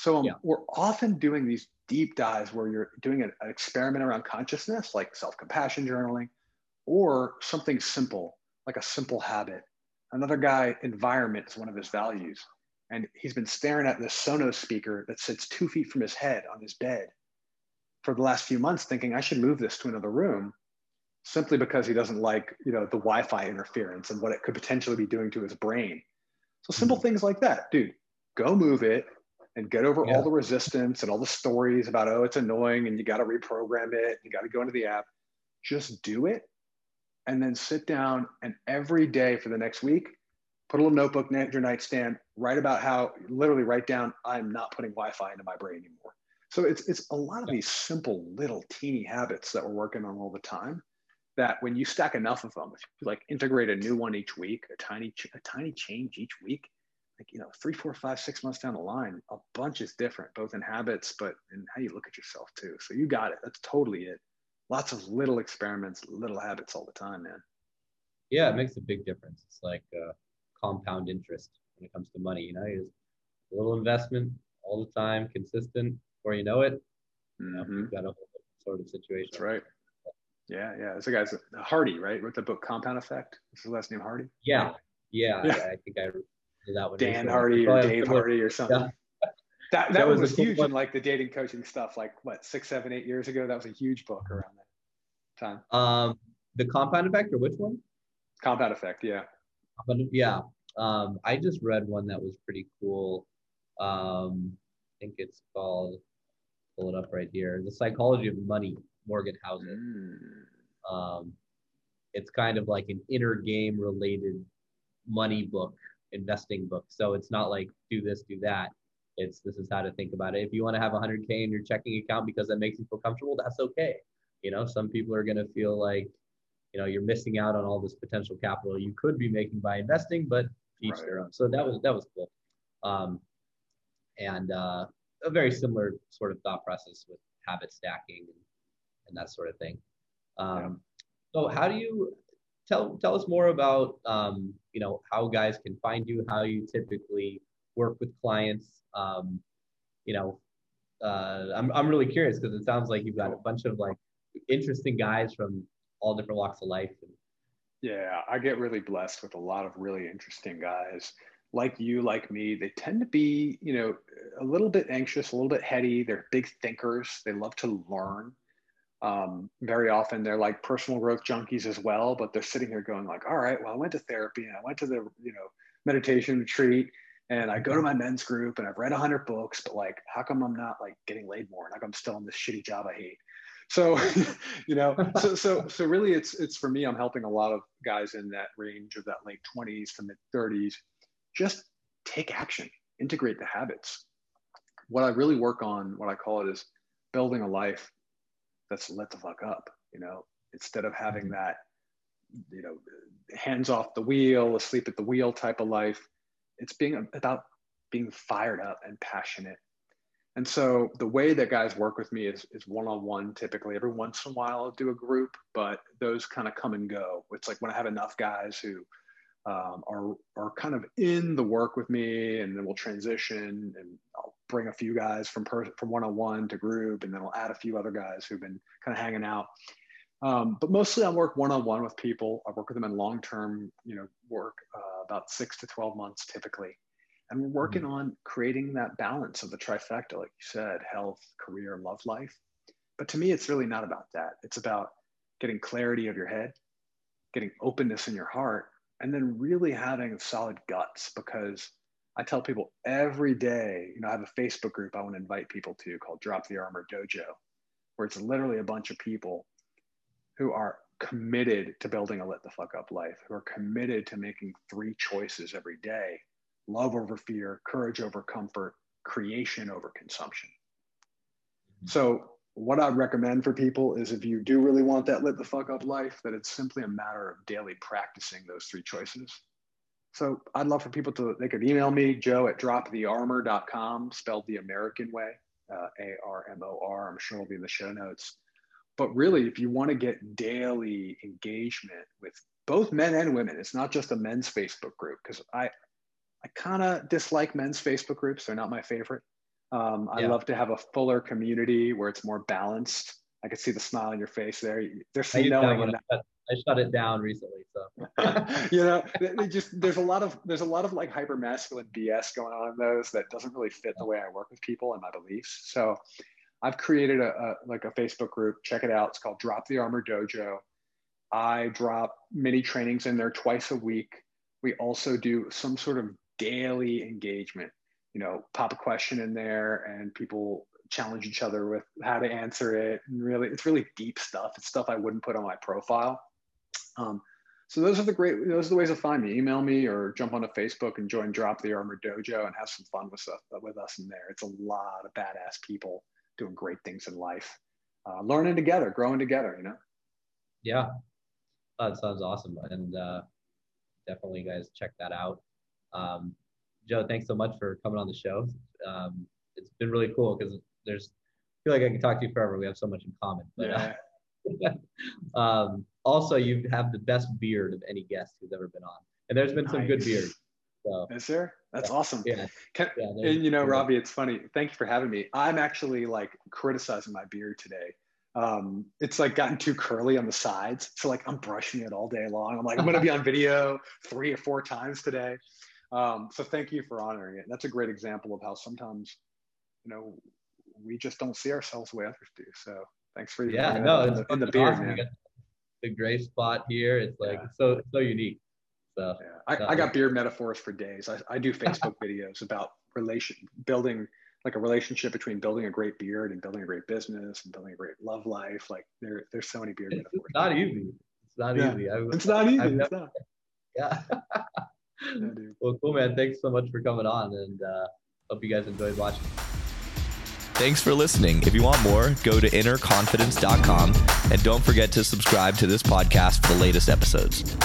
So um, yeah. we're often doing these deep dives where you're doing an, an experiment around consciousness, like self-compassion journaling, or something simple, like a simple habit Another guy, environment is one of his values. And he's been staring at this Sonos speaker that sits two feet from his head on his bed for the last few months, thinking I should move this to another room simply because he doesn't like, you know, the Wi-Fi interference and what it could potentially be doing to his brain. So simple mm-hmm. things like that, dude, go move it and get over yeah. all the resistance and all the stories about, oh, it's annoying and you got to reprogram it. You got to go into the app. Just do it and then sit down and every day for the next week, put a little notebook near your nightstand, write about how literally write down, I'm not putting Wi-Fi into my brain anymore. So it's it's a lot of these simple little teeny habits that we're working on all the time that when you stack enough of them, if you like integrate a new one each week, a tiny a tiny change each week, like you know, three, four, five, six months down the line, a bunch is different, both in habits, but in how you look at yourself too. So you got it. That's totally it lots of little experiments, little habits all the time, man. Yeah, it makes a big difference. It's like uh, compound interest when it comes to money. You know, you just a little investment all the time, consistent. Before you know it, you know, mm-hmm. you've got a whole sort of situation. That's right. Yeah, yeah. It's a guy's Hardy, right? Wrote the book Compound Effect. Is his last name Hardy? Yeah, yeah. yeah. I, I, think I that one. Dan Hardy or Dave Hardy or something. Yeah. That, that, was, was huge in like the dating coaching stuff, like what, six, seven, eight years ago. That was a huge book around that time. Um, the compound effect or which one? Compound effect, yeah. Yeah. Um, I just read one that was pretty cool. Um, I think it's called, pull it up right here, The Psychology of Money, Morgan Housel. Mm. Um, it's kind of like an inner game related money book, investing book. So it's not like do this, do that. It's this is how to think about it. If you want to have 100k in your checking account because that makes you feel comfortable, that's okay. You know, some people are going to feel like, you know, you're missing out on all this potential capital you could be making by investing, but each right. their own. So that was that was cool. Um, and uh, a very similar sort of thought process with habit stacking and, and that sort of thing. Um, yeah. So how do you tell tell us more about um, you know how guys can find you, how you typically work with clients. Um, you know, uh, I'm I'm really curious because it sounds like you've got a bunch of like interesting guys from all different walks of life. Yeah, I get really blessed with a lot of really interesting guys like you, like me, they tend to be, you know, a little bit anxious, a little bit heady. They're big thinkers. They love to learn. Um, very often they're like personal growth junkies as well, but they're sitting here going like, all right, well, I went to therapy and I went to the, you know, meditation retreat and I go to my men's group and I've read a hundred books, but like, how come I'm not like getting laid more? Like I'm still in this shitty job I hate. So, you know, so, so, so really it's, it's for me, I'm helping a lot of guys in that range of that late twenties to mid thirties just take action, integrate the habits. What I really work on, what I call it is building a life that's let the fuck up, you know, instead of having mm-hmm. that, you know, hands off the wheel, asleep at the wheel type of life. It's being about being fired up and passionate. And so the way that guys work with me is, is one-on-one typically. Every once in a while I'll do a group, but those kind of come and go. It's like when I have enough guys who um, are are kind of in the work with me, and then we'll transition, and I'll bring a few guys from per, from one on one to group, and then I'll add a few other guys who've been kind of hanging out. Um, but mostly, I work one on one with people. I work with them in long term, you know, work uh, about six to twelve months typically, and we're working mm-hmm. on creating that balance of the trifecta, like you said, health, career, love life. But to me, it's really not about that. It's about getting clarity of your head, getting openness in your heart, and then really having solid guts because I tell people every day, you know, I have a Facebook group I want to invite people to called Drop the Armor Dojo, where it's literally a bunch of people who are committed to building a lit the fuck up life, who are committed to making three choices every day love over fear, courage over comfort, creation over consumption. Mm-hmm. So what I'd recommend for people is if you do really want that lit the fuck up life, that it's simply a matter of daily practicing those three choices. So I'd love for people to, they could email me, joe at dropthearmor.com, spelled the American way, uh, A R M O R. I'm sure it'll be in the show notes. But really, if you want to get daily engagement with both men and women, it's not just a men's Facebook group, because I, I kind of dislike men's Facebook groups. They're not my favorite. Um, I yeah. love to have a fuller community where it's more balanced. I could see the smile on your face there. There's some knowing that. I shut it down recently, so you know, just there's a lot of there's a lot of like hyper masculine BS going on in those that doesn't really fit the way I work with people and my beliefs. So I've created a, a like a Facebook group. Check it out. It's called Drop the Armor Dojo. I drop mini trainings in there twice a week. We also do some sort of daily engagement you know, pop a question in there and people challenge each other with how to answer it. And really, it's really deep stuff. It's stuff I wouldn't put on my profile. Um, so those are the great, those are the ways to find me. Email me or jump onto Facebook and join Drop the Armor Dojo and have some fun with us, with us in there. It's a lot of badass people doing great things in life, uh, learning together, growing together, you know? Yeah, that sounds awesome. And uh, definitely guys check that out. Um, Joe, thanks so much for coming on the show. Um, it's been really cool because there's I feel like I can talk to you forever. We have so much in common. But uh, yeah. um, also, you have the best beard of any guest who's ever been on, and there's been nice. some good beards. So, Is there? That's yeah. awesome. Yeah. Can, yeah and you know, Robbie, it's funny. Thank you for having me. I'm actually like criticizing my beard today. Um, it's like gotten too curly on the sides. So like I'm brushing it all day long. I'm like, I'm gonna be on video three or four times today. Um, so thank you for honoring it. That's a great example of how sometimes, you know, we just don't see ourselves the way others do. So thanks for yeah, no, in, the, in the beard, awesome. man. The gray spot here, it's like yeah. so so unique. So yeah. I, I got beard metaphors for days. I, I do Facebook videos about relation building like a relationship between building a great beard and building a great business and building a great love life. Like there, there's so many beard it's metaphors. Not easy. It's not Yeah. easy. I've, It's not easy. I've It's not. yeah. Yeah, well, cool, man. Thanks so much for coming on, and uh, hope you guys enjoyed watching. Thanks for listening. If you want more, go to innerconfidence.com and don't forget to subscribe to this podcast for the latest episodes.